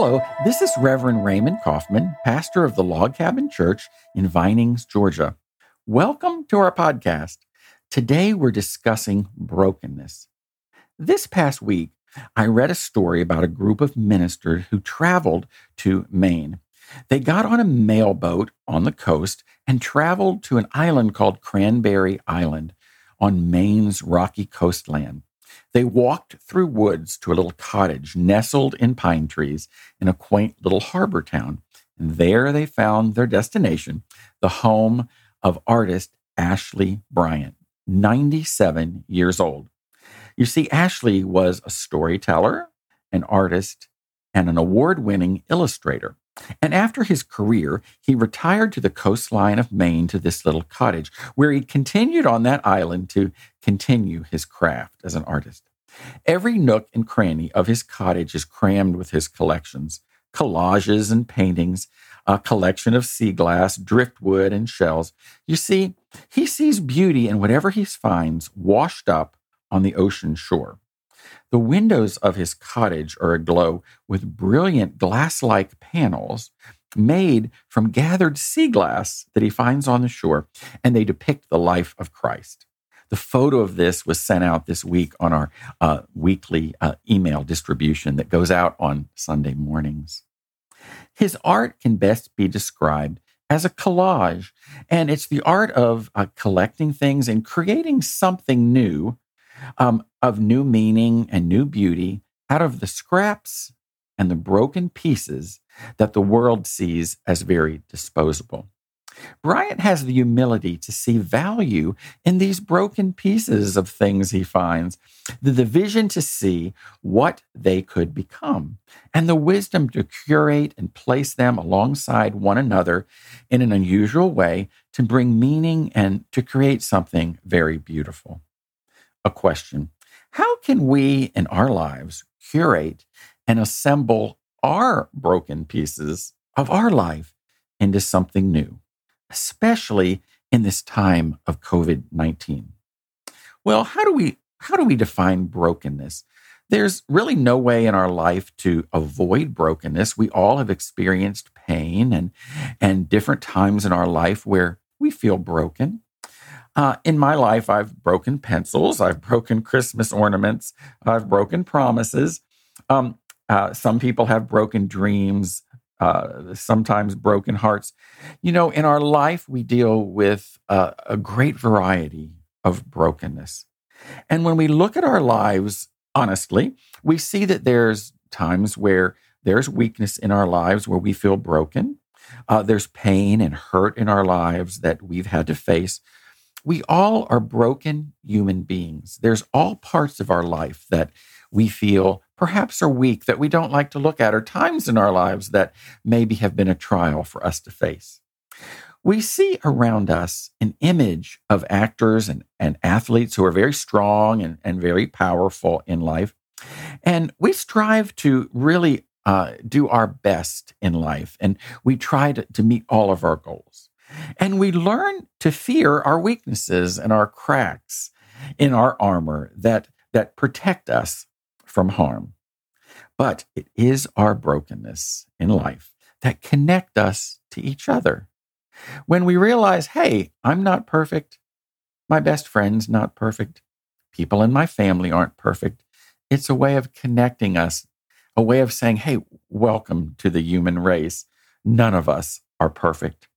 Hello, this is Reverend Raymond Coffman, pastor of the Log Cabin Church in Vinings, Georgia. Welcome to our podcast. Today we're discussing brokenness. This past week, I read a story about a group of ministers who traveled to Maine. They got on a mailboat on the coast and traveled to an island called Cranberry Island on Maine's rocky coastland. They walked through woods to a little cottage nestled in pine trees in a quaint little harbor town. And there they found their destination, the home of artist Ashley Bryant, 97 years old. You see, Ashley was a storyteller, an artist, and an award winning illustrator. And after his career, he retired to the coastline of Maine to this little cottage, where he continued on that island to continue his craft as an artist. Every nook and cranny of his cottage is crammed with his collections collages and paintings, a collection of sea glass, driftwood, and shells. You see, he sees beauty in whatever he finds washed up on the ocean shore. The windows of his cottage are aglow with brilliant glass like panels made from gathered sea glass that he finds on the shore, and they depict the life of Christ. The photo of this was sent out this week on our uh, weekly uh, email distribution that goes out on Sunday mornings. His art can best be described as a collage, and it's the art of uh, collecting things and creating something new, um, of new meaning and new beauty out of the scraps and the broken pieces that the world sees as very disposable. Bryant has the humility to see value in these broken pieces of things he finds, the, the vision to see what they could become, and the wisdom to curate and place them alongside one another in an unusual way to bring meaning and to create something very beautiful. A question How can we in our lives curate and assemble our broken pieces of our life into something new? especially in this time of COVID 19. Well, how do we how do we define brokenness? There's really no way in our life to avoid brokenness. We all have experienced pain and, and different times in our life where we feel broken. Uh, in my life, I've broken pencils, I've broken Christmas ornaments, I've broken promises. Um, uh, some people have broken dreams, uh, sometimes broken hearts. You know, in our life, we deal with uh, a great variety of brokenness. And when we look at our lives honestly, we see that there's times where there's weakness in our lives where we feel broken. Uh, there's pain and hurt in our lives that we've had to face. We all are broken human beings. There's all parts of our life that we feel perhaps are weak, that we don't like to look at, or times in our lives that maybe have been a trial for us to face. We see around us an image of actors and, and athletes who are very strong and, and very powerful in life. And we strive to really uh, do our best in life, and we try to, to meet all of our goals. And we learn to fear our weaknesses and our cracks in our armor that, that protect us from harm. But it is our brokenness in life that connect us to each other. When we realize, hey, I'm not perfect, my best friend's not perfect, people in my family aren't perfect, it's a way of connecting us, a way of saying, hey, welcome to the human race. None of us are perfect.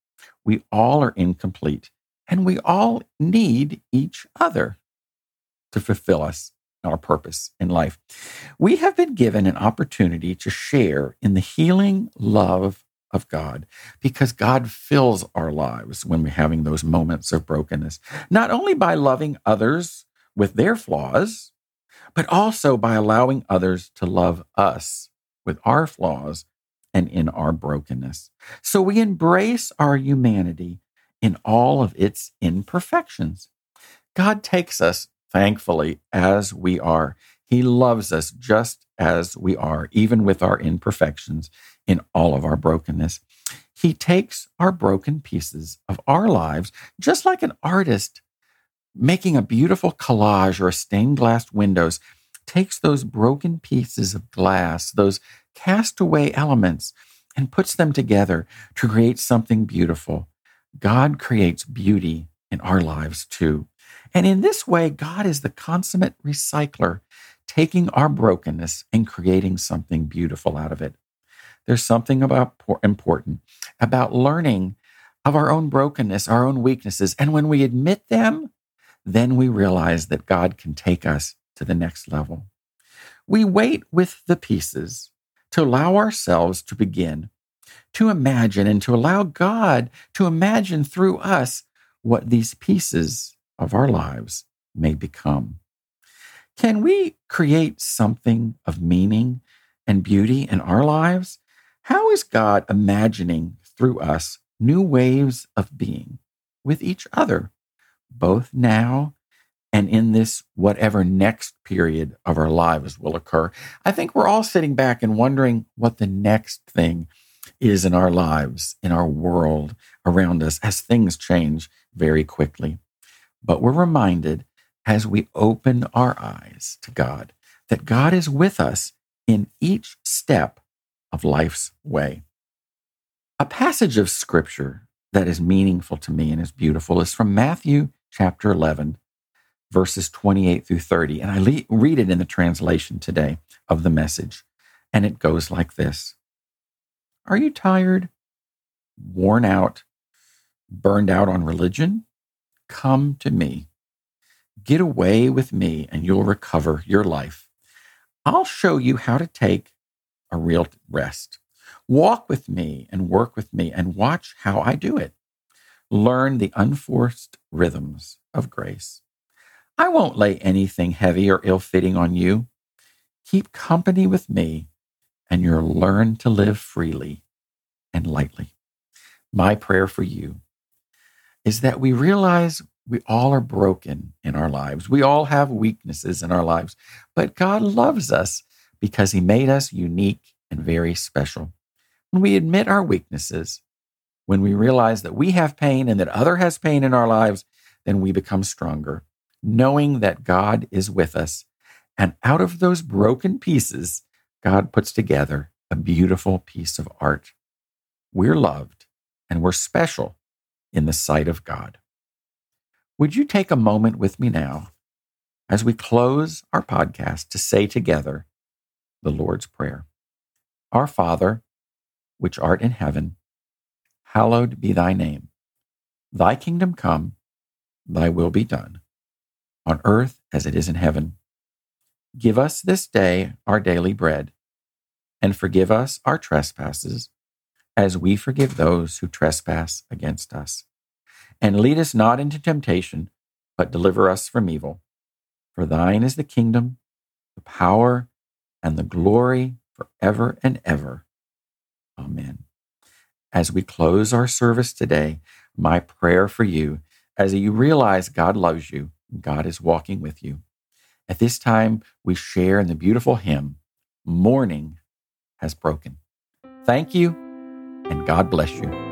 We all are incomplete, and we all need each other to fulfill us our purpose in life. We have been given an opportunity to share in the healing love of God because God fills our lives when we're having those moments of brokenness, not only by loving others with their flaws, but also by allowing others to love us with our flaws and in our brokenness. So we embrace our humanity in all of its imperfections. God takes us thankfully, as we are. He loves us just as we are, even with our imperfections in all of our brokenness. He takes our broken pieces of our lives, just like an artist making a beautiful collage or a stained glass windows. takes those broken pieces of glass, those castaway elements, and puts them together to create something beautiful. God creates beauty in our lives too. And in this way, God is the consummate recycler, taking our brokenness and creating something beautiful out of it. There's something about important about learning of our own brokenness, our own weaknesses. And when we admit them, then we realize that God can take us to the next level. We wait with the pieces to allow ourselves to begin to imagine and to allow God to imagine through us what these pieces of our lives may become. Can we create something of meaning and beauty in our lives? How is God imagining through us new waves of being with each other, both now and in this whatever next period of our lives will occur? I think we're all sitting back and wondering what the next thing is in our lives, in our world around us as things change very quickly. But we're reminded as we open our eyes to God that God is with us in each step of life's way. A passage of scripture that is meaningful to me and is beautiful is from Matthew chapter 11, verses 28 through 30. And I le- read it in the translation today of the message. And it goes like this Are you tired, worn out, burned out on religion? Come to me. Get away with me, and you'll recover your life. I'll show you how to take a real rest. Walk with me and work with me and watch how I do it. Learn the unforced rhythms of grace. I won't lay anything heavy or ill fitting on you. Keep company with me, and you'll learn to live freely and lightly. My prayer for you is that we realize we all are broken in our lives. We all have weaknesses in our lives, but God loves us because He made us unique and very special. When we admit our weaknesses, when we realize that we have pain and that other has pain in our lives, then we become stronger, knowing that God is with us. And out of those broken pieces, God puts together a beautiful piece of art. We're loved and we're special in the sight of God. Would you take a moment with me now as we close our podcast to say together the Lord's Prayer? Our Father, which art in heaven, hallowed be thy name. Thy kingdom come, thy will be done, on earth as it is in heaven. Give us this day our daily bread, and forgive us our trespasses as we forgive those who trespass against us. And lead us not into temptation, but deliver us from evil. For thine is the kingdom, the power, and the glory forever and ever. Amen. As we close our service today, my prayer for you, as you realize God loves you, God is walking with you. At this time, we share in the beautiful hymn, Morning Has Broken. Thank you and God bless you.